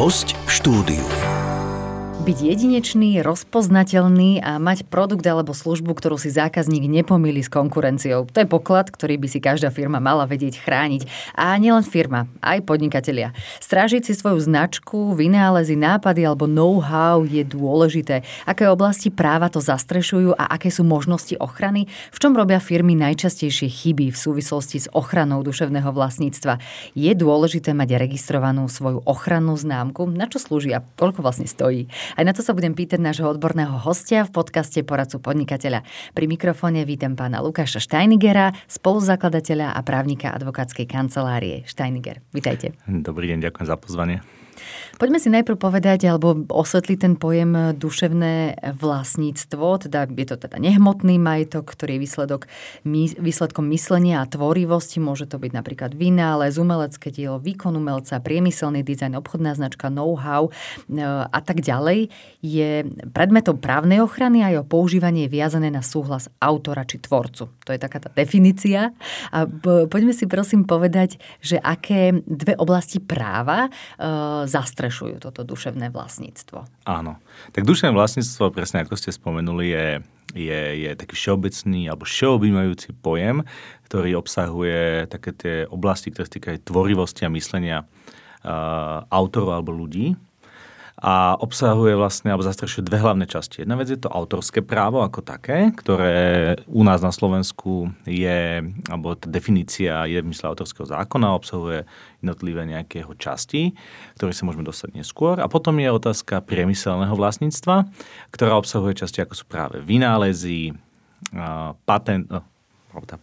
Host v štúdiu. Byť jedinečný, rozpoznateľný a mať produkt alebo službu, ktorú si zákazník nepomýli s konkurenciou. To je poklad, ktorý by si každá firma mala vedieť chrániť. A nielen firma, aj podnikatelia. Strážiť si svoju značku, vynálezy, nápady alebo know-how je dôležité. Aké oblasti práva to zastrešujú a aké sú možnosti ochrany? V čom robia firmy najčastejšie chyby v súvislosti s ochranou duševného vlastníctva? Je dôležité mať registrovanú svoju ochrannú známku? Na čo slúži a koľko vlastne stojí? Aj na to sa budem pýtať nášho odborného hostia v podcaste Poradcu podnikateľa. Pri mikrofóne vítam pána Lukáša Steinigera, spoluzakladateľa a právnika advokátskej kancelárie Steiniger. Vítajte. Dobrý deň, ďakujem za pozvanie. Poďme si najprv povedať alebo osvetliť ten pojem duševné vlastníctvo, teda je to teda nehmotný majetok, ktorý je výsledok, výsledkom myslenia a tvorivosti. Môže to byť napríklad vynález, umelecké dielo, výkon umelca, priemyselný dizajn, obchodná značka, know-how e, a tak ďalej. Je predmetom právnej ochrany a jeho používanie je viazané na súhlas autora či tvorcu. To je taká tá definícia. A poďme si prosím povedať, že aké dve oblasti práva e, zastrešujú toto duševné vlastníctvo. Áno. Tak duševné vlastníctvo, presne ako ste spomenuli, je, je, je taký všeobecný alebo všeobjímajúci pojem, ktorý obsahuje také tie oblasti, ktoré sa týkajú tvorivosti a myslenia uh, autorov alebo ľudí a obsahuje vlastne, alebo zastrešuje dve hlavné časti. Jedna vec je to autorské právo ako také, ktoré u nás na Slovensku je, alebo tá definícia je v mysle autorského zákona, obsahuje jednotlivé nejaké jeho časti, ktoré sa môžeme dostať neskôr. A potom je otázka priemyselného vlastníctva, ktorá obsahuje časti ako sú práve vynálezy, patent, no,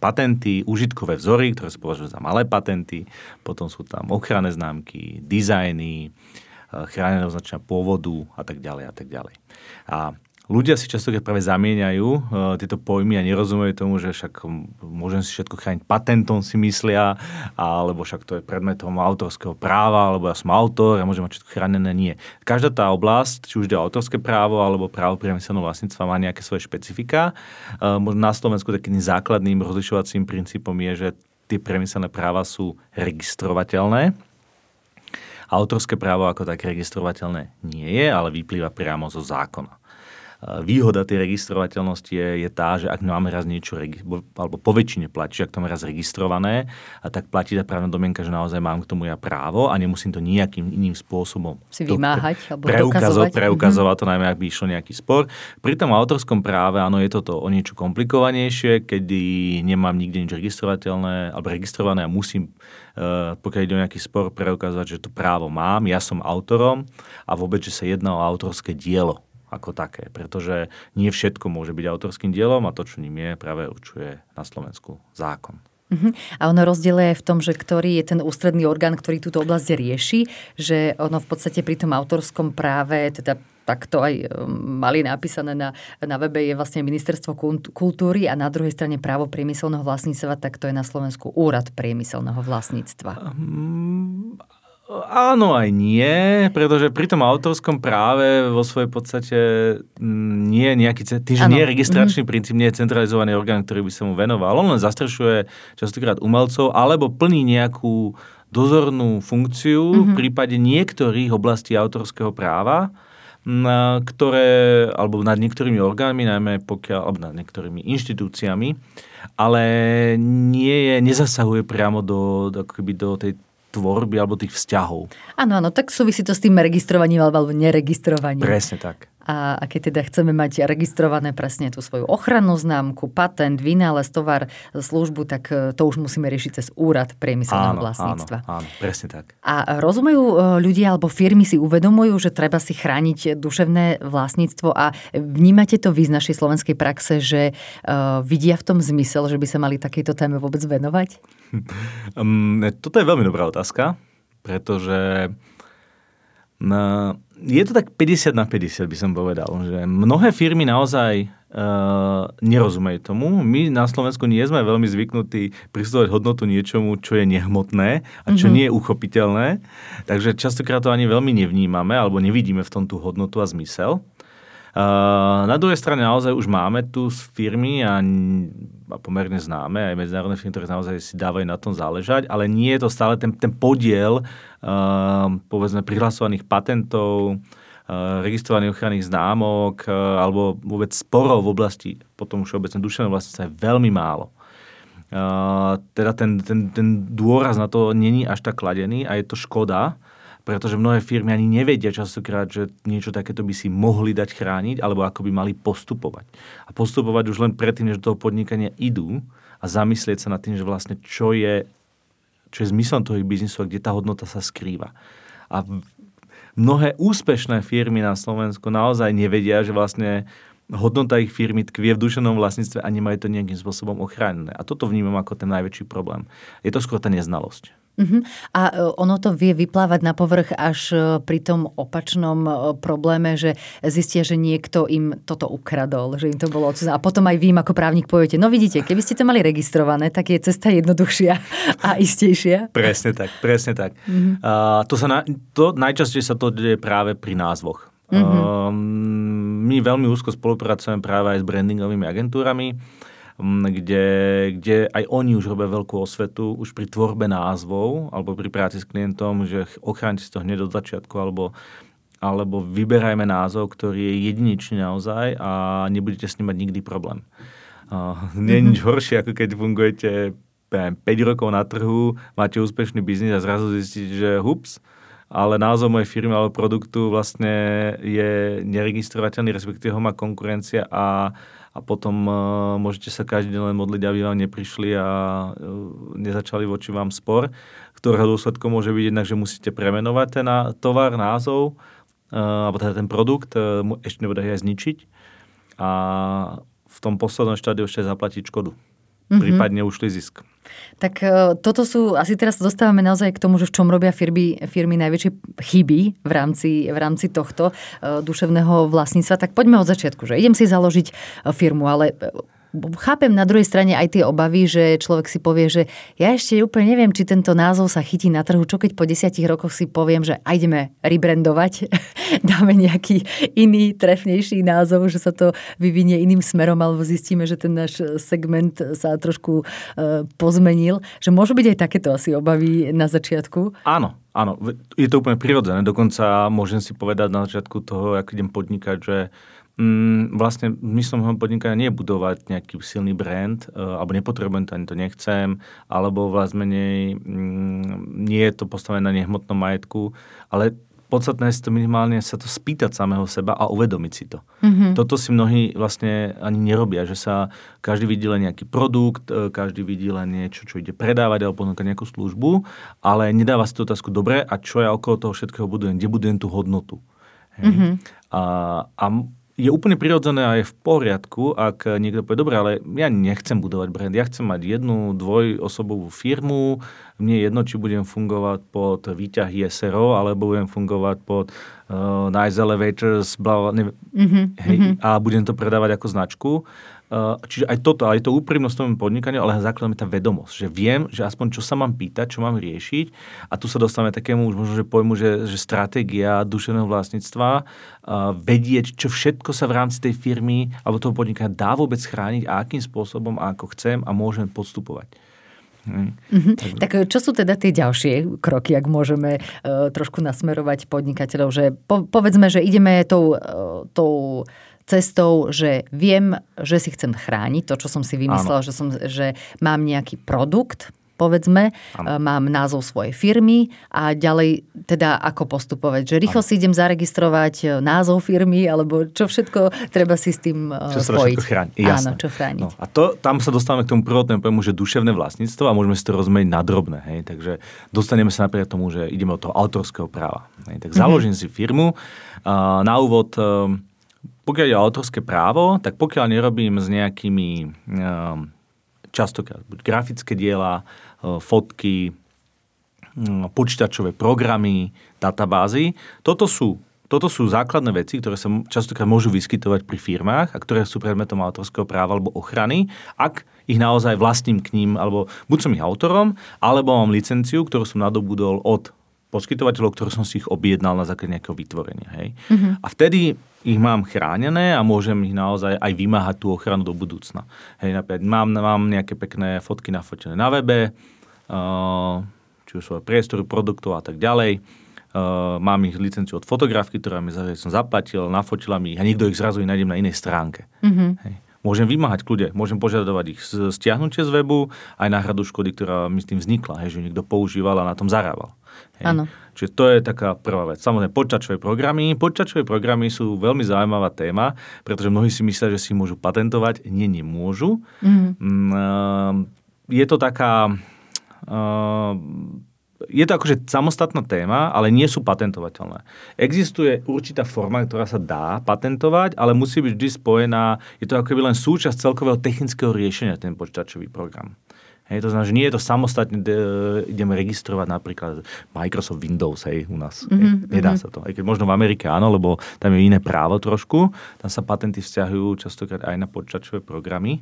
patenty, užitkové vzory, ktoré sa považujú za malé patenty, potom sú tam ochranné známky, dizajny, chránené označenia pôvodu a tak ďalej a tak ďalej. A ľudia si často práve zamieňajú uh, tieto pojmy a nerozumejú tomu, že však môžem si všetko chrániť patentom, si myslia, alebo však to je predmetom autorského práva, alebo ja som autor a môžem mať všetko chránené. Nie. Každá tá oblasť, či už ide o autorské právo alebo právo priemyselného vlastníctva, má nejaké svoje špecifika. Uh, na Slovensku takým základným rozlišovacím princípom je, že tie priemyselné práva sú registrovateľné Autorské právo ako také registrovateľné nie je, ale vyplýva priamo zo zákona. Výhoda tej registrovateľnosti je, je tá, že ak máme raz niečo, alebo po väčšine platí, ak to máme raz registrované, a tak platí tá právna domienka, že naozaj mám k tomu ja právo a nemusím to nejakým iným spôsobom si vymáhať alebo preukazovať, preukazovať mm-hmm. to, najmä ak by išlo nejaký spor. Pri tom autorskom práve, áno, je toto o niečo komplikovanejšie, kedy nemám nikde nič registrovateľné alebo registrované a musím eh, pokiaľ ide o nejaký spor, preukazovať, že to právo mám, ja som autorom a vôbec, že sa jedná o autorské dielo ako také, pretože nie všetko môže byť autorským dielom a to, čo ním je, práve určuje na Slovensku zákon. Uh-huh. A ono rozdiel je v tom, že ktorý je ten ústredný orgán, ktorý túto oblasť rieši, že ono v podstate pri tom autorskom práve, teda tak to aj um, mali napísané na, na webe, je vlastne Ministerstvo kultúry a na druhej strane právo priemyselného vlastníctva, tak to je na Slovensku Úrad priemyselného vlastníctva. Um, Áno aj nie, pretože pri tom autorskom práve vo svojej podstate mm, nie je nejaký, tým, že nie je registračný mm-hmm. princíp, nie je centralizovaný orgán, ktorý by sa mu venoval. On len zastrešuje častokrát umelcov alebo plní nejakú dozornú funkciu mm-hmm. v prípade niektorých oblastí autorského práva, ktoré, alebo nad niektorými orgánmi, najmä pokiaľ, alebo nad niektorými inštitúciami, ale nie je, nezasahuje priamo do, do, do tej tvorby alebo tých vzťahov. Áno, áno, tak súvisí to s tým registrovaním alebo neregistrovaním. Presne tak. A, a keď teda chceme mať registrované presne tú svoju ochrannú známku, patent, vynález, tovar, službu, tak e, to už musíme riešiť cez úrad priemyselného áno, vlastníctva. Áno, áno, presne tak. A rozumejú e, ľudia alebo firmy si uvedomujú, že treba si chrániť duševné vlastníctvo a vnímate to vy z našej slovenskej praxe, že uh, vidia v tom zmysel, že by sa mali takejto téme vôbec venovať? Um, toto je veľmi dobrá otázka, pretože na, je to tak 50 na 50, by som povedal, že mnohé firmy naozaj uh, nerozumejú tomu. My na Slovensku nie sme veľmi zvyknutí prisúdovať hodnotu niečomu, čo je nehmotné a čo mm-hmm. nie je uchopiteľné. Takže častokrát to ani veľmi nevnímame alebo nevidíme v tom tú hodnotu a zmysel. Na druhej strane naozaj už máme tu firmy a, a pomerne známe, aj medzinárodné firmy, ktoré naozaj si dávajú na tom záležať, ale nie je to stále ten, ten podiel povedzme prihlasovaných patentov, registrovaných ochranných známok alebo vôbec sporov v oblasti potom všeobecne duševného vlastníctva je veľmi málo. Teda ten, ten, ten dôraz na to není až tak kladený a je to škoda, pretože mnohé firmy ani nevedia častokrát, že niečo takéto by si mohli dať chrániť, alebo ako by mali postupovať. A postupovať už len predtým, než do toho podnikania idú a zamyslieť sa nad tým, že vlastne čo je, čo je zmyslom toho ich biznisu a kde tá hodnota sa skrýva. A mnohé úspešné firmy na Slovensku naozaj nevedia, že vlastne hodnota ich firmy tkvie v dušenom vlastníctve a nemajú to nejakým spôsobom ochránené. A toto vnímam ako ten najväčší problém. Je to skôr tá neznalosť. Uh-huh. A e, ono to vie vyplávať na povrch až e, pri tom opačnom e, probléme, že zistia, že niekto im toto ukradol, že im to bolo odsúzené. A potom aj vy ako právnik poviete, no vidíte, keby ste to mali registrované, tak je cesta jednoduchšia a istejšia. Presne tak, presne tak. Uh-huh. A to, sa na, to najčastejšie sa to deje práve pri názvoch. Mm-hmm. My veľmi úzko spolupracujeme práve aj s brandingovými agentúrami, kde, kde aj oni už robia veľkú osvetu už pri tvorbe názvov alebo pri práci s klientom, že ochránite si to hneď od začiatku alebo, alebo vyberajme názov, ktorý je jedinečný naozaj a nebudete s ním mať nikdy problém. Uh, nie je nič mhm. horšie, ako keď fungujete 5 rokov na trhu, máte úspešný biznis a zrazu zistíte, že hups, ale názov mojej firmy alebo produktu vlastne je neregistrovateľný, respektíve ho má konkurencia a, a potom uh, môžete sa každý deň len modliť, aby vám neprišli a uh, nezačali voči vám spor, ktorého dôsledkom môže byť jednak, že musíte premenovať ten tovar, názov, uh, alebo teda ten produkt, uh, ešte nebude aj zničiť a v tom poslednom štádiu ešte zaplatiť škodu mm-hmm. prípadne ušli zisk. Tak e, toto sú, asi teraz dostávame naozaj k tomu, že v čom robia firmy, firmy najväčšie chyby v rámci, v rámci tohto uh, duševného vlastníctva. Tak poďme od začiatku, že idem si založiť e, firmu, ale chápem na druhej strane aj tie obavy, že človek si povie, že ja ešte úplne neviem, či tento názov sa chytí na trhu, čo keď po desiatich rokoch si poviem, že ideme rebrandovať, dáme nejaký iný, trefnejší názov, že sa to vyvinie iným smerom, alebo zistíme, že ten náš segment sa trošku e, pozmenil. Že môžu byť aj takéto asi obavy na začiatku? Áno, Áno, je to úplne prirodzené. Dokonca môžem si povedať na začiatku toho, ak idem podnikať, že Mm, vlastne myslím, že podnikania nie je budovať nejaký silný brand, uh, alebo nepotrebujem to, ani to nechcem, alebo vlastne menej mm, nie je to postavené na nehmotnom majetku, ale podstatné je to minimálne sa to spýtať samého seba a uvedomiť si to. Mm-hmm. Toto si mnohí vlastne ani nerobia, že sa každý vidí len nejaký produkt, e, každý vidí len niečo, čo ide predávať alebo ponúkať nejakú službu, ale nedáva si tú otázku, dobre, a čo ja okolo toho všetkého budujem, kde budujem tú hodnotu. Hej. Mm-hmm. A, a je úplne prirodzené a je v poriadku, ak niekto povie, dobre, ale ja nechcem budovať brand, ja chcem mať jednu dvojosobovú firmu, mne je jedno, či budem fungovať pod výťah SRO, alebo budem fungovať pod uh, Nice Elevators, bla, neviem, mm-hmm, hej, mm-hmm. a budem to predávať ako značku. Uh, čiže aj toto, aj to úprimnosť v tom podnikaniu, ale základom je tá vedomosť, že viem, že aspoň čo sa mám pýtať, čo mám riešiť a tu sa dostávame takému už možno, že pojmu, že, že stratégia duševného vlastníctva, uh, vedieť, čo všetko sa v rámci tej firmy alebo toho podnikania dá vôbec chrániť a akým spôsobom a ako chcem a môžem podstupovať. Mm-hmm. Tak čo sú teda tie ďalšie kroky, ak môžeme uh, trošku nasmerovať podnikateľov, že po, povedzme, že ideme tou, uh, tou cestou, že viem, že si chcem chrániť to, čo som si vymyslel, že, som, že mám nejaký produkt, povedzme, ano. E, mám názov svojej firmy a ďalej teda ako postupovať. Že rýchlo ano. si idem zaregistrovať e, názov firmy alebo čo všetko treba si s tým e, čo spojiť. Čo chrániť. Áno, čo chrániť. No, a to, tam sa dostávame k tomu prvotnému pojmu, že duševné vlastníctvo a môžeme si to rozmeniť na drobné. Hej? Takže dostaneme sa napríklad tomu, že ideme od toho autorského práva. Hej? Tak založím mm-hmm. si firmu. Na úvod pokiaľ je autorské právo, tak pokiaľ nerobím s nejakými um, častokrát buď grafické diela, uh, fotky, um, počítačové programy, databázy, toto sú toto sú základné veci, ktoré sa častokrát môžu vyskytovať pri firmách a ktoré sú predmetom autorského práva alebo ochrany, ak ich naozaj vlastním k ním, alebo buď som ich autorom, alebo mám licenciu, ktorú som nadobudol od poskytovateľov, ktoré som si ich objednal na základe nejakého vytvorenia. Hej? Uh-huh. A vtedy ich mám chránené a môžem ich naozaj aj vymáhať tú ochranu do budúcna. Hej, napríklad mám, mám nejaké pekné fotky nafotené na webe, uh, či už svoje priestory, produktov a tak ďalej. Uh, mám ich licenciu od fotografky, ktorá mi som zaplatil, nafotila mi ich a niekto ich zrazu nájdem na inej stránke. Uh-huh. Hej. Môžem vymáhať kľude, môžem požadovať ich stiahnutie z webu, aj náhradu škody, ktorá mi s tým vznikla, hej, že niekto používal a na tom zarábal. Áno. Čiže to je taká prvá vec. Samozrejme, počítačové programy. Počítačové programy sú veľmi zaujímavá téma, pretože mnohí si myslia, že si môžu patentovať. Nie, nemôžu. Mm. Je to taká... Je to akože samostatná téma, ale nie sú patentovateľné. Existuje určitá forma, ktorá sa dá patentovať, ale musí byť vždy spojená, je to ako len súčasť celkového technického riešenia, ten počítačový program. Hej, to znamená, že nie je to samostatne, de, ideme registrovať napríklad Microsoft Windows hej, u nás. Mm-hmm, hej, nedá mm-hmm. sa to. Aj keď možno v Amerike áno, lebo tam je iné právo trošku. Tam sa patenty vzťahujú častokrát aj na počítačové programy,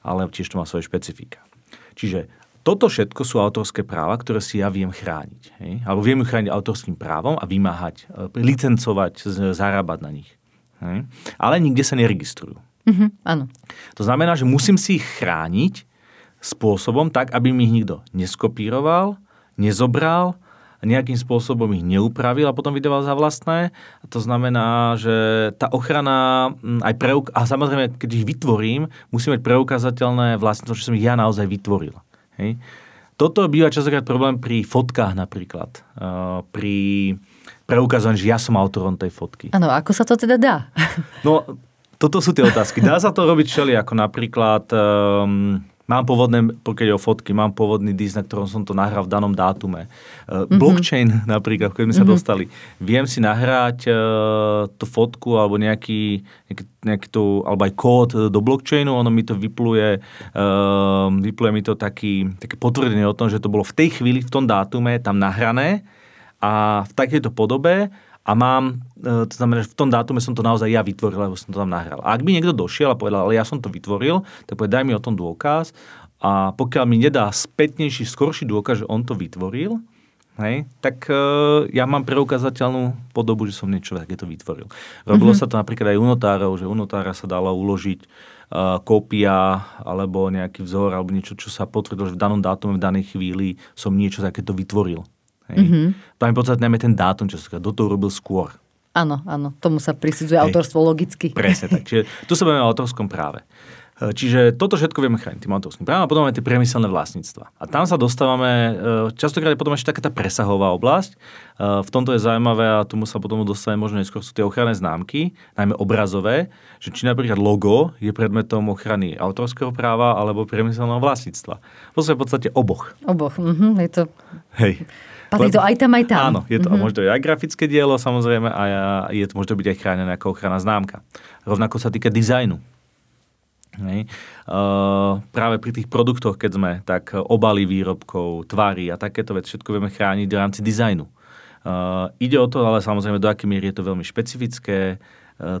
ale tiež to má svoje špecifika. Čiže toto všetko sú autorské práva, ktoré si ja viem chrániť. Hej? Alebo viem chrániť autorským právom a vymáhať, e, licencovať, zarábať na nich. Hej? Ale nikde sa neregistrujú. Mm-hmm, áno. To znamená, že musím si ich chrániť spôsobom tak, aby mi ich nikto neskopíroval, nezobral, nejakým spôsobom ich neupravil a potom vydával za vlastné. A to znamená, že tá ochrana aj preuk- a samozrejme, keď ich vytvorím, musí mať preukázateľné to, že som ich ja naozaj vytvoril. Hej. Toto býva častokrát problém pri fotkách napríklad. Uh, pri preukázvaní, že ja som autorom tej fotky. Áno, ako sa to teda dá? no, toto sú tie otázky. Dá sa to robiť všeli, ako napríklad um, Mám pôvodné, pokiaľ je o fotky, mám pôvodný disk, na ktorom som to nahral v danom dátume. Mm-hmm. Blockchain napríklad, keď sme sa mm-hmm. dostali. Viem si nahrať uh, tú fotku alebo nejaký, nejaký, nejaký to, alebo aj kód do blockchainu, ono mi to vypluje, uh, vypluje mi to taký, také potvrdenie o tom, že to bolo v tej chvíli, v tom dátume tam nahrané a v takejto podobe a mám, e, to znamená, že v tom dátume som to naozaj ja vytvoril, lebo som to tam nahral. A ak by niekto došiel a povedal, ale ja som to vytvoril, tak povedal, daj mi o tom dôkaz a pokiaľ mi nedá spätnejší, skorší dôkaz, že on to vytvoril, hej, tak uh, ja mám preukazateľnú podobu, že som niečo takéto vytvoril. Robilo mm-hmm. sa to napríklad aj u notárov, že u notára sa dala uložiť uh, kópia alebo nejaký vzor alebo niečo, čo sa potvrdilo, že v danom dátume, v danej chvíli som niečo takéto vytvoril. Hej. Mm-hmm. Tam je podstatné ten dátum, čo sa do toho robil skôr. Áno, áno, tomu sa prisudzuje Hej. autorstvo logicky. Presne tak, čiže tu sa bavíme o autorskom práve. E, čiže toto všetko vieme chrániť tým autorským právom a potom máme tie priemyselné vlastníctva. A tam sa dostávame, e, častokrát je potom ešte taká tá presahová oblasť. E, v tomto je zaujímavé a tomu sa potom dostane možno neskôr sú tie ochranné známky, najmä obrazové, že či napríklad logo je predmetom ochrany autorského práva alebo priemyselného vlastníctva. To sú v podstate oboch. Oboch, mhm, je to... Hej. Patrí to aj tam, aj tam. Áno, je to mm-hmm. možno aj grafické dielo samozrejme a je to možno byť aj chránené ako ochranná známka. Rovnako sa týka dizajnu. Hej. Uh, práve pri tých produktoch, keď sme, tak obaly výrobkov, tvary a takéto veci, všetko vieme chrániť v rámci dizajnu. Uh, ide o to, ale samozrejme, do akej miery je to veľmi špecifické,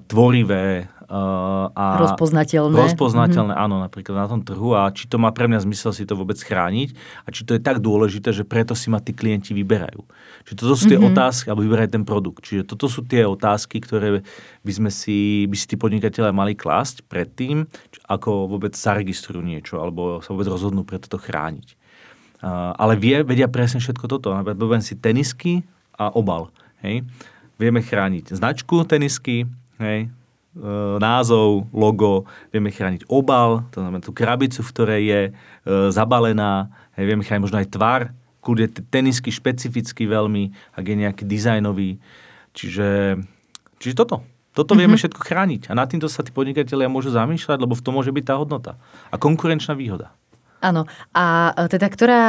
tvorivé, Uh, a rozpoznateľné. Rozpoznateľné, mm-hmm. áno, napríklad na tom trhu a či to má pre mňa zmysel si to vôbec chrániť a či to je tak dôležité, že preto si ma tí klienti vyberajú. Čiže toto sú tie mm-hmm. otázky, alebo vyberajú ten produkt. Čiže toto sú tie otázky, ktoré by sme si, by si tí podnikatelia mali klásť predtým, ako vôbec zaregistrujú niečo, alebo sa vôbec rozhodnú pre toto chrániť. Uh, ale vie, vedia presne všetko toto. Napríklad si tenisky a obal. Hej. Vieme chrániť značku tenisky, hej, E, názov, logo, vieme chrániť obal, to znamená tú krabicu, v ktorej je e, zabalená, hej, vieme chrániť možno aj tvar, kľudne tenisky špecificky veľmi, ak je nejaký dizajnový. Čiže, čiže toto. Toto vieme mm-hmm. všetko chrániť. A na týmto sa tí podnikatelia môžu zamýšľať, lebo v tom môže byť tá hodnota. A konkurenčná výhoda. Áno. A e, teda, ktorá,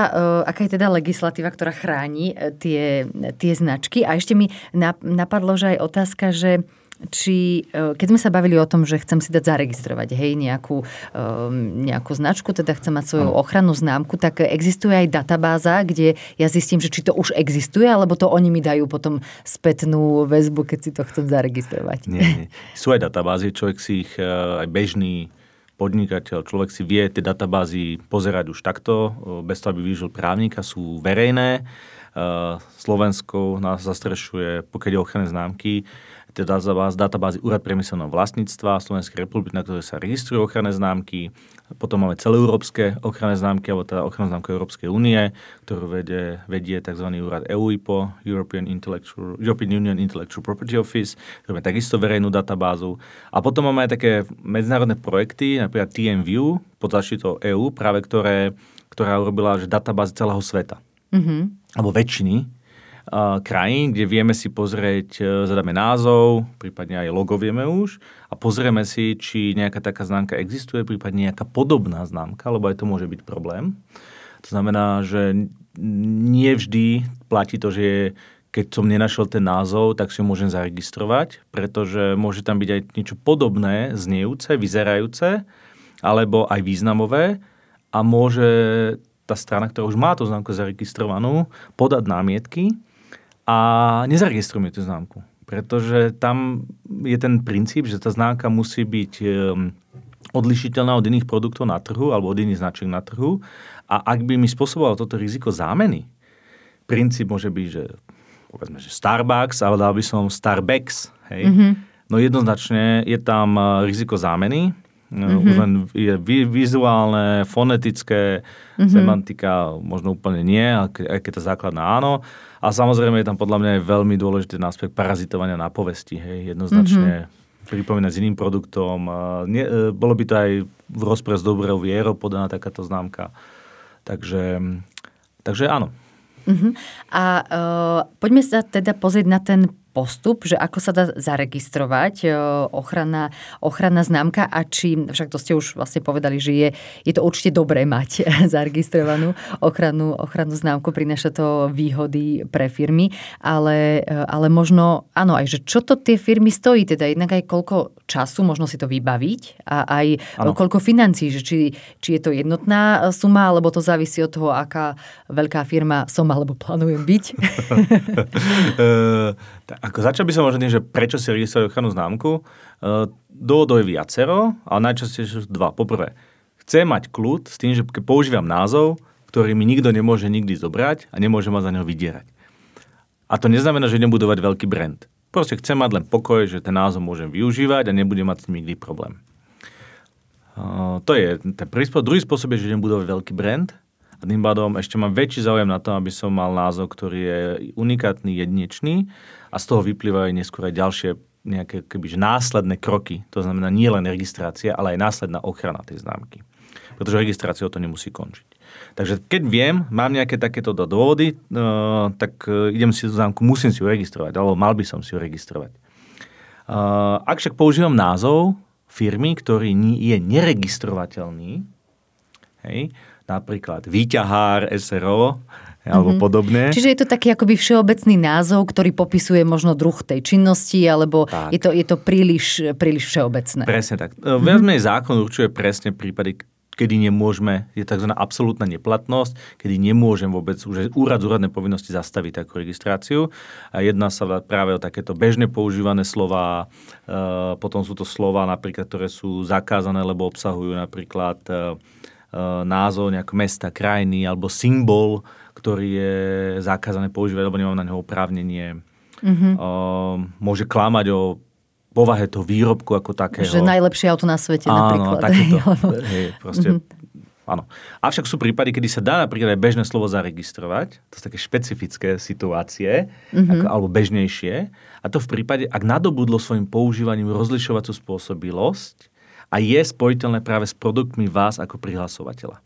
aká je teda legislatíva, ktorá chráni tie, tie značky? A ešte mi napadlo, že aj otázka, že či, e, keď sme sa bavili o tom, že chcem si dať zaregistrovať hej, nejakú, um, nejakú značku, teda chcem mať svoju ochrannú známku, tak existuje aj databáza, kde ja zistím, že či to už existuje, alebo to oni mi dajú potom spätnú väzbu, keď si to chcem zaregistrovať. Nie, nie. Sú aj databázy, človek si ich e, aj bežný podnikateľ, človek si vie tie databázy pozerať už takto, bez toho, aby vyžil právnika, sú verejné Slovenskou nás zastrešuje, pokiaľ je ochranné známky, teda databázy, databázy Úrad priemyselného vlastníctva Slovenskej republiky, na ktorej sa registrujú ochranné známky. Potom máme celoeurópske ochranné známky, alebo teda ochranné známky Európskej únie, ktorú vedie, vedie tzv. úrad EUIPO, European, Intellectual, European Union Intellectual Property Office, ktorý má takisto verejnú databázu. A potom máme aj také medzinárodné projekty, napríklad TMView pod zaštitou EU, práve ktoré, ktorá urobila že databázy celého sveta. Mm-hmm. Alebo väčšiny krajín, kde vieme si pozrieť, e, zadáme názov, prípadne aj logo vieme už a pozrieme si, či nejaká taká známka existuje, prípadne nejaká podobná známka, lebo aj to môže byť problém. To znamená, že nie vždy platí to, že keď som nenašiel ten názov, tak si ho môžem zaregistrovať, pretože môže tam byť aj niečo podobné, znejúce, vyzerajúce, alebo aj významové a môže tá strana, ktorá už má tú známku zaregistrovanú, podať námietky a nezaregistrujeme tú známku. Pretože tam je ten princíp, že tá známka musí byť ehm, odlišiteľná od iných produktov na trhu alebo od iných značiek na trhu. A ak by mi spôsobovalo toto riziko zámeny, princíp môže byť, že povedzme, že Starbucks, ale dal by som Starbucks, hej. Mm-hmm. No jednoznačne je tam e, riziko zámeny, Mm-hmm. Len je vizuálne, fonetické, mm-hmm. semantika možno úplne nie, aj keď tá základná áno. A samozrejme je tam podľa mňa aj veľmi dôležitý aspekt parazitovania na povesti. Hej, jednoznačne mm-hmm. pripomínať s iným produktom. Nie, e, bolo by to aj v rozpre s dobrou vierou podaná takáto známka. Takže, takže áno. Uh-huh. A uh, poďme sa teda pozrieť na ten postup, že ako sa dá zaregistrovať e, ochranná, ochranná známka a či, však to ste už vlastne povedali, že je, je to určite dobré mať zaregistrovanú ochrannú, ochrannú známku, prináša to výhody pre firmy, ale, e, ale možno, áno, aj že čo to tie firmy stojí, teda jednak aj koľko času možno si to vybaviť a aj ano. koľko financí, že či, či je to jednotná suma, alebo to závisí od toho, aká veľká firma som alebo plánujem byť. E, ako začal by som možno tým, že prečo si registrovať ochrannú známku. E, dôvodov je viacero, ale najčastejšie sú dva. Poprvé, chcem mať kľud s tým, že keď používam názov, ktorý mi nikto nemôže nikdy zobrať a nemôže ma za neho vydierať. A to neznamená, že idem budovať veľký brand. Proste chcem mať len pokoj, že ten názov môžem využívať a nebudem mať s tým nikdy problém. Uh, to je ten prvý spôsob. Druhý spôsob je, že idem budovať veľký brand a tým pádom ešte mám väčší záujem na to, aby som mal názov, ktorý je unikátny, jedinečný a z toho vyplývajú neskôr aj ďalšie nejaké kebyže následné kroky. To znamená nie len registrácia, ale aj následná ochrana tej známky. Pretože registráciou to nemusí končiť. Takže keď viem, mám nejaké takéto dôvody, uh, tak uh, idem si tú známku, musím si ju registrovať, alebo mal by som si ju registrovať. Uh, ak však používam názov firmy, ktorý je neregistrovateľný, hej, napríklad výťahár SRO, alebo mm-hmm. podobné. Čiže je to taký akoby všeobecný názov, ktorý popisuje možno druh tej činnosti, alebo je to, je to príliš, príliš všeobecné. Presne tak. Mm-hmm. Viac menej zákon určuje presne prípady, kedy nemôžeme, je tzv. absolútna neplatnosť, kedy nemôžem vôbec už úrad z úradnej povinnosti zastaviť takú registráciu. A jedná sa práve o takéto bežne používané slova, e, potom sú to slova napríklad, ktoré sú zakázané, lebo obsahujú napríklad e, E, názov nejak mesta, krajiny alebo symbol, ktorý je zakázané používať, lebo nemám na neho oprávnenie. Mm-hmm. Môže klamať o povahe toho výrobku ako takého. Že najlepšie auto na svete Áno, napríklad. Takéto, hej, proste, mm-hmm. áno. Avšak sú prípady, kedy sa dá napríklad aj bežné slovo zaregistrovať. To sú také špecifické situácie, mm-hmm. ako, alebo bežnejšie. A to v prípade, ak nadobudlo svojim používaním rozlišovacú spôsobilosť, a je spojiteľné práve s produktmi vás ako prihlasovateľa.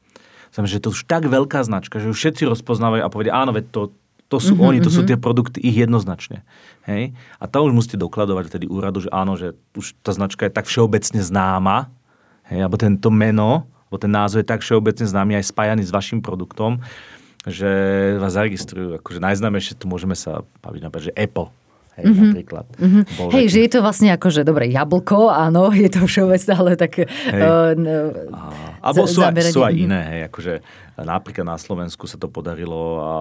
Znamená, že to už tak veľká značka, že už všetci rozpoznávajú a povedia, áno, veď to, to sú mm-hmm, oni, to mm-hmm. sú mhm. tie produkty ich jednoznačne. Hej? A to už musíte dokladovať vtedy úradu, že áno, že už tá značka je tak všeobecne známa, hej? alebo tento meno, alebo ten názov je tak všeobecne známy aj spájaný s vašim produktom, že vás zaregistrujú. Akože najznámejšie tu môžeme sa baviť napríklad, že Apple hej, mm-hmm. napríklad. Mm-hmm. Hej, taký... že je to vlastne ako, že dobre, jablko, áno, je to všeobecné, ale tak... Hej. Uh, alebo sú, sú aj iné, hej, akože napríklad na Slovensku sa to podarilo a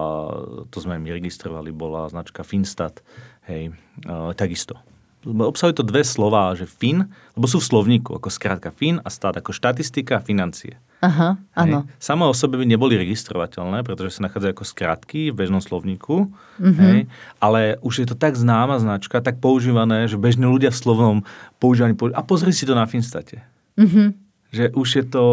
to sme my registrovali, bola značka Finstat, hej, uh, takisto. obsahuje to dve slova, že fin, lebo sú v slovníku, ako skrátka fin a stát, ako štatistika a financie. Aha, áno. Hej. Samo o sebe by neboli registrovateľné, pretože sa nachádzajú ako skratky v bežnom slovníku, mm-hmm. hej. ale už je to tak známa značka, tak používané, že bežní ľudia v slovnom používaní, a pozri si to na Finstate. Mm-hmm. Že už je to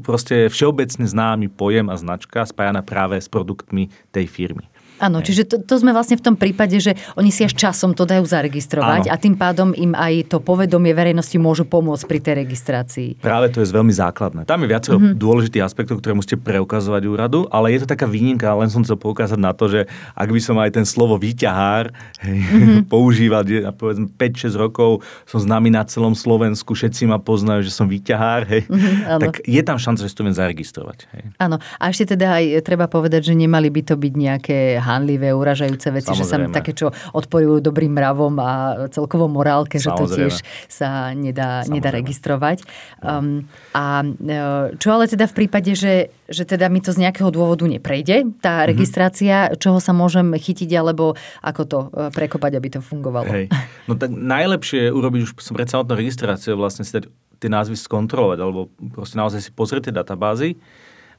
proste všeobecne známy pojem a značka spájana práve s produktmi tej firmy. Áno, čiže to, to sme vlastne v tom prípade, že oni si až časom to dajú zaregistrovať Áno. a tým pádom im aj to povedomie verejnosti môžu pomôcť pri tej registrácii. Práve to je veľmi základné. Tam je viacero mm-hmm. dôležitých aspektov, ktoré musíte preukazovať úradu, ale je to taká výnimka, len som chcel poukázať na to, že ak by som aj ten slovo výťahár mm-hmm. používať, povedzme 5-6 rokov som známy na celom Slovensku, všetci ma poznajú, že som výťahár, hej, mm-hmm, tak je tam šanca, že si to viem zaregistrovať. Hej. Áno, a ešte teda aj treba povedať, že nemali by to byť nejaké hánlivé, uražajúce veci, Samozrejme. že sa také, čo odporujú dobrým mravom a celkovo morálke, Samozrejme. že to tiež sa nedá, nedá registrovať. Um, a e, čo ale teda v prípade, že, že teda mi to z nejakého dôvodu neprejde, tá mhm. registrácia, mm-hmm. čoho sa môžem chytiť, alebo ako to e, prekopať, aby to fungovalo? Hej. No tak najlepšie je urobiť už pred samotnou registráciou vlastne si tie názvy skontrolovať, alebo proste naozaj si pozrieť tie databázy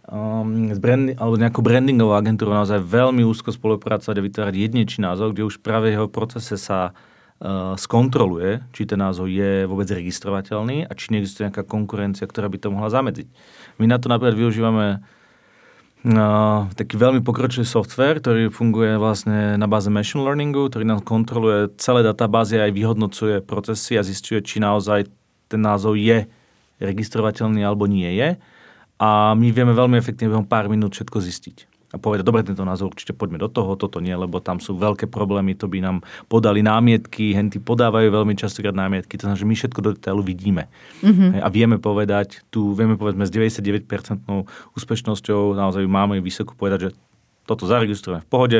um, s brand, alebo nejakou brandingovou agentúrou naozaj veľmi úzko spolupracovať a vytvárať jedinečný názov, kde už práve jeho procese sa uh, skontroluje, či ten názov je vôbec registrovateľný a či neexistuje nejaká konkurencia, ktorá by to mohla zamedziť. My na to napríklad využívame No, taký veľmi pokročilý software, ktorý funguje vlastne na báze machine learningu, ktorý nám kontroluje celé databázy aj vyhodnocuje procesy a zistuje, či naozaj ten názov je registrovateľný alebo nie je a my vieme veľmi efektívne behom pár minút všetko zistiť a povedať, dobre, tento názor určite poďme do toho, toto nie, lebo tam sú veľké problémy, to by nám podali námietky, henty podávajú veľmi častokrát námietky, to znamená, že my všetko do detailu vidíme. Mm-hmm. A vieme povedať, tu vieme povedzme s 99% úspešnosťou, naozaj máme vysokú povedať, že toto zaregistrujeme v pohode,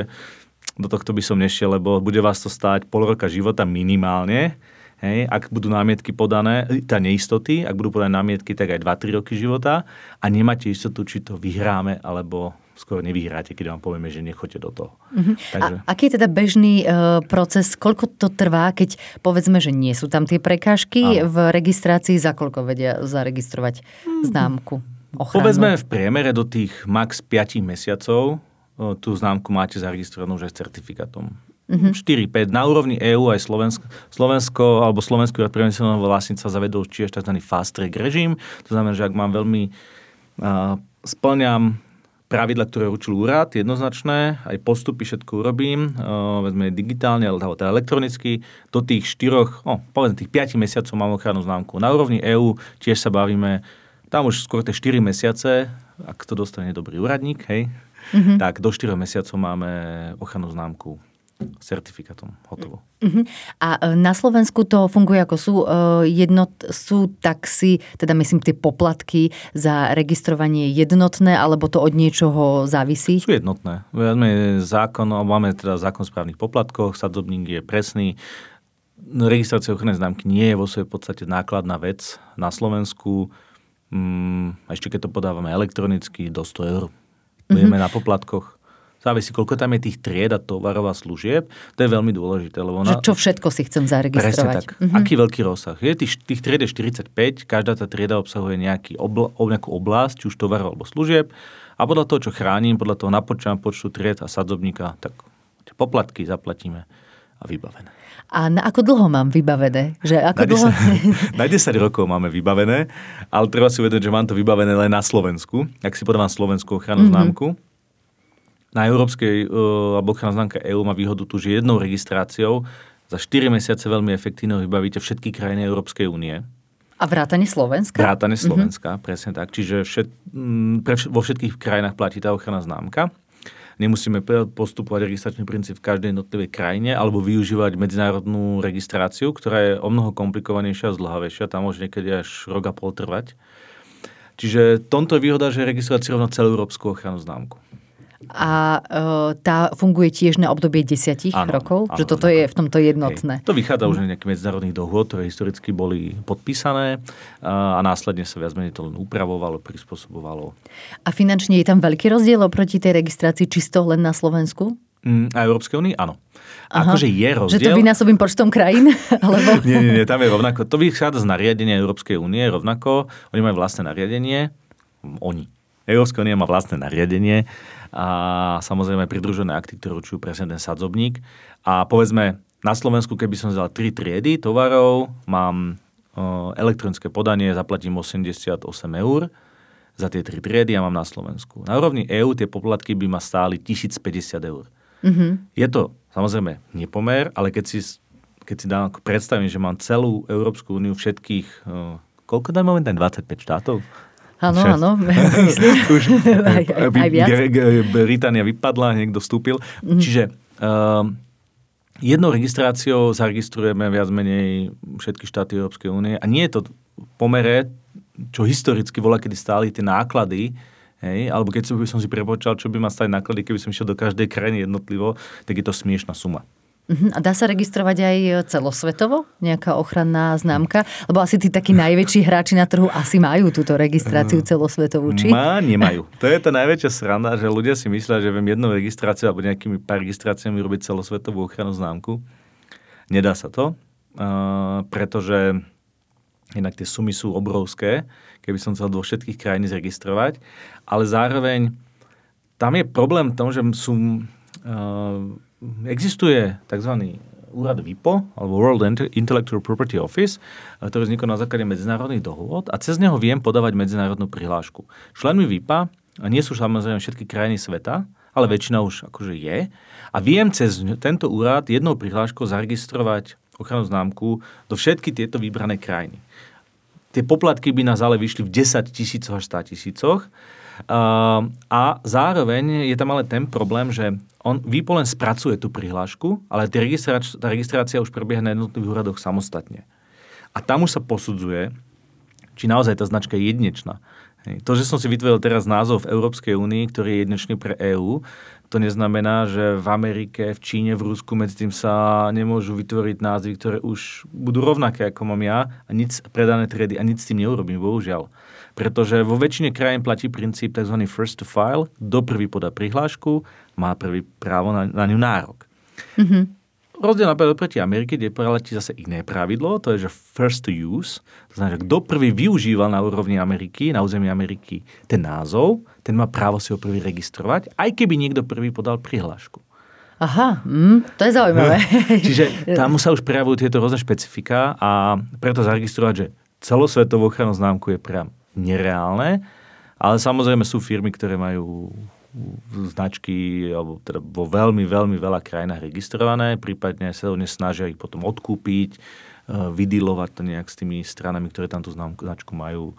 do tohto by som nešiel, lebo bude vás to stáť pol roka života minimálne, Hej, ak budú námietky podané, tá neistoty, ak budú podané námietky, tak aj 2-3 roky života a nemáte istotu, či to vyhráme, alebo skoro nevyhráte, keď vám povieme, že nechoďte do toho. Uh-huh. Takže... A aký je teda bežný uh, proces, koľko to trvá, keď povedzme, že nie sú tam tie prekážky Áno. v registrácii, za koľko vedia zaregistrovať uh-huh. známku? Ochranu? Povedzme v priemere do tých max 5 mesiacov uh, tú známku máte zaregistrovanú už aj s certifikátom mm-hmm. 4-5. Na úrovni EÚ aj Slovensko, Slovensko alebo Slovenský úrad priemyselného vlastníctva zavedol tiež tzv. fast track režim. To znamená, že ak mám veľmi uh, splňam pravidla, ktoré určil úrad, jednoznačné, aj postupy všetko urobím, vezme digitálne, alebo teda elektronicky, do tých štyroch, oh, povedzme tých 5 mesiacov mám ochrannú známku. Na úrovni EÚ tiež sa bavíme, tam už skôr tie 4 mesiace, ak to dostane dobrý úradník, hej, mm-hmm. tak do 4 mesiacov máme ochrannú známku certifikátom. Hotovo. Uh-huh. A e, na Slovensku to funguje ako sú, uh, jednot, sú taxi, teda myslím tie poplatky za registrovanie jednotné, alebo to od niečoho závisí? Sú jednotné. Máme zákon, máme teda zákon o správnych poplatkoch, sadzobník je presný. No, registrácia ochrannej známky nie je vo svojej podstate nákladná vec na Slovensku. Mm, ešte keď to podávame elektronicky, do 100 eur. Budeme uh-huh. na poplatkoch závisí, koľko tam je tých tried a tovarov a služieb. To je veľmi dôležité. Lebo na... Čo všetko si chcem zaregistrovať. Presne tak. Mm-hmm. Aký veľký rozsah. Je tých, tých tried je 45, každá tá trieda obsahuje nejaký obl- nejakú oblasť, či už tovarov alebo služieb. A podľa toho, čo chránim, podľa toho napočítam počtu tried a sadzobníka, tak poplatky zaplatíme a vybavené. A na ako dlho mám vybavené? Že ako na, 10, dlho... na 10 rokov máme vybavené, ale treba si uvedomiť, že mám to vybavené len na Slovensku. Ak si podávam slovenskú ochrannú mm-hmm. známku, na európskej, uh, alebo ochranná známka EU má výhodu tu, že jednou registráciou za 4 mesiace veľmi efektívne vybavíte všetky krajiny Európskej únie. A vrátane Slovenska? Vrátane mhm. Slovenska, mm-hmm. presne tak. Čiže všet, m, pre, vo všetkých krajinách platí tá ochranná známka. Nemusíme postupovať registračný princíp v každej jednotlivej krajine alebo využívať medzinárodnú registráciu, ktorá je o mnoho komplikovanejšia a zdlhavejšia. Tam môže niekedy až rok a pol trvať. Čiže tomto je výhoda, že registrácia rovná celú európsku ochrannú známku a uh, tá funguje tiež na obdobie desiatich ano, rokov? Ano, že toto ano. je v tomto jednotné? Hej. To vychádza už z nejakých medzinárodných dohôd, ktoré historicky boli podpísané a následne sa viac menej to len upravovalo, prispôsobovalo. A finančne je tam veľký rozdiel oproti tej registrácii čisto len na Slovensku? Mm, a Európskej únii? Áno. Aha, akože je rozdiel. Že to vynásobím počtom krajín? Alebo... nie, nie, nie, tam je rovnako. To vychádza z nariadenia Európskej únie rovnako. Oni majú vlastné nariadenie. Oni. Európska únia má vlastné nariadenie a samozrejme pridružené akty, ktoré určujú presne ten sadzobník. A povedzme, na Slovensku, keby som vzal tri triedy tovarov, mám elektronické podanie, zaplatím 88 eur za tie tri triedy a mám na Slovensku. Na úrovni EÚ tie poplatky by ma stáli 1050 eur. Mm-hmm. Je to samozrejme nepomer, ale keď si, keď si dám, predstavím, že mám celú Európsku úniu všetkých, uh, koľko dám momentálne? 25 štátov? Áno, áno. Už, aj, aj, aj viac. Británia vypadla, niekto vstúpil. Mm-hmm. Čiže uh, jednou registráciou zaregistrujeme viac menej všetky štáty Európskej únie a nie je to v pomere, čo historicky bola, kedy stáli tie náklady Hej, alebo keď som si prepočal, čo by ma stať náklady, keby som išiel do každej krajiny jednotlivo, tak je to smiešná suma. Uh-huh. A dá sa registrovať aj celosvetovo? Nejaká ochranná známka? Lebo asi tí takí najväčší hráči na trhu asi majú túto registráciu celosvetovú, či? Má, nemajú. To je tá najväčšia sranda, že ľudia si myslia, že viem jednu registráciu alebo nejakými pár registráciami robiť celosvetovú ochrannú známku. Nedá sa to, pretože Inak tie sumy sú obrovské, keby som chcel do všetkých krajín zregistrovať. Ale zároveň tam je problém v tom, že sú, existuje tzv. úrad WIPO, alebo World Intellectual Property Office, ktorý vznikol na základe medzinárodných dohôd a cez neho viem podávať medzinárodnú prihlášku. Členmi WIPA nie sú samozrejme všetky krajiny sveta, ale väčšina už akože je. A viem cez tento úrad jednou prihláškou zaregistrovať ochrannú známku do všetky tieto vybrané krajiny. Tie poplatky by nás ale vyšli v 10 tisícoch až 100 tisícoch. Uh, a zároveň je tam ale ten problém, že on, Výpo spracuje tú prihlášku, ale tá registrácia, tá registrácia už prebieha na jednotlivých úradoch samostatne. A tam už sa posudzuje, či naozaj tá značka je jedinečná. To, že som si vytvoril teraz názov v Európskej únii, ktorý je jedinečný pre EÚ, to neznamená, že v Amerike, v Číne, v Rusku medzi tým sa nemôžu vytvoriť názvy, ktoré už budú rovnaké ako mám ja a nic predané triedy a nic s tým neurobím, bohužiaľ. Pretože vo väčšine krajín platí princíp tzv. first to file, kto prvý podá prihlášku, má prvý právo na, na ňu nárok. Mm-hmm. Rozdiel napríklad proti Amerike, kde platí zase iné pravidlo, to je, že first to use, to znamená, že kto prvý využíval na úrovni Ameriky, na území Ameriky ten názov, ten má právo si ho prvý registrovať, aj keby niekto prvý podal prihlášku. Aha, mm, to je zaujímavé. Čiže tam sa už prejavujú tieto rôzne špecifika a preto zaregistrovať, že celosvetovú ochranu známku je priam nereálne, ale samozrejme sú firmy, ktoré majú značky alebo teda vo veľmi, veľmi veľa krajinách registrované, prípadne sa oni snažia ich potom odkúpiť, e, vydilovať to nejak s tými stranami, ktoré tam tú značku majú.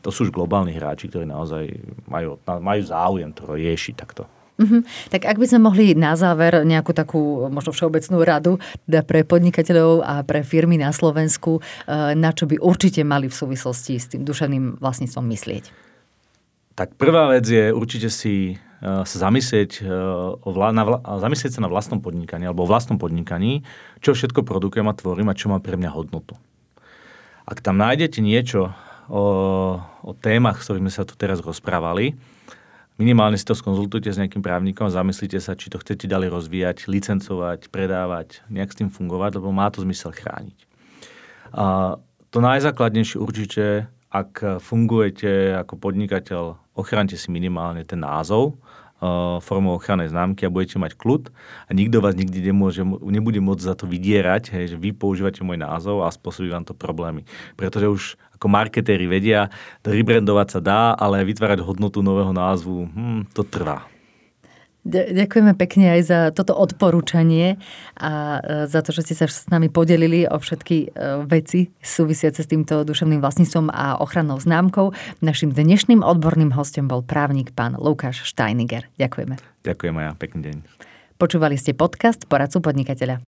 To sú už globálni hráči, ktorí naozaj majú, majú záujem to riešiť takto. Mm-hmm. Tak ak by sme mohli na záver nejakú takú možno všeobecnú radu teda pre podnikateľov a pre firmy na Slovensku, e, na čo by určite mali v súvislosti s tým duševným vlastníctvom myslieť? Tak prvá vec je určite si uh, sa zamyslieť, vla, zamyslieť sa na vlastnom podnikaní alebo o vlastnom podnikaní, čo všetko produkujem a tvorím a čo má pre mňa hodnotu. Ak tam nájdete niečo o, o témach, s ktorými sa tu teraz rozprávali, minimálne si to skonzultujte s nejakým právnikom a zamyslite sa, či to chcete ďalej rozvíjať, licencovať, predávať, nejak s tým fungovať, lebo má to zmysel chrániť. A to najzákladnejšie určite, ak fungujete ako podnikateľ ochránte si minimálne ten názov formou ochrannej známky a budete mať kľud a nikto vás nikdy nemôže, nebude môcť za to vydierať, hej, že vy používate môj názov a spôsobí vám to problémy. Pretože už ako marketéri vedia, rebrandovať sa dá, ale vytvárať hodnotu nového názvu, hm, to trvá. Ďakujeme pekne aj za toto odporúčanie a e, za to, že ste sa s nami podelili o všetky e, veci súvisiace s týmto duševným vlastníctvom a ochrannou známkou. Našim dnešným odborným hostom bol právnik pán Lukáš Steiniger. Ďakujeme. Ďakujem aj ja. Pekný deň. Počúvali ste podcast Poradcu podnikateľa.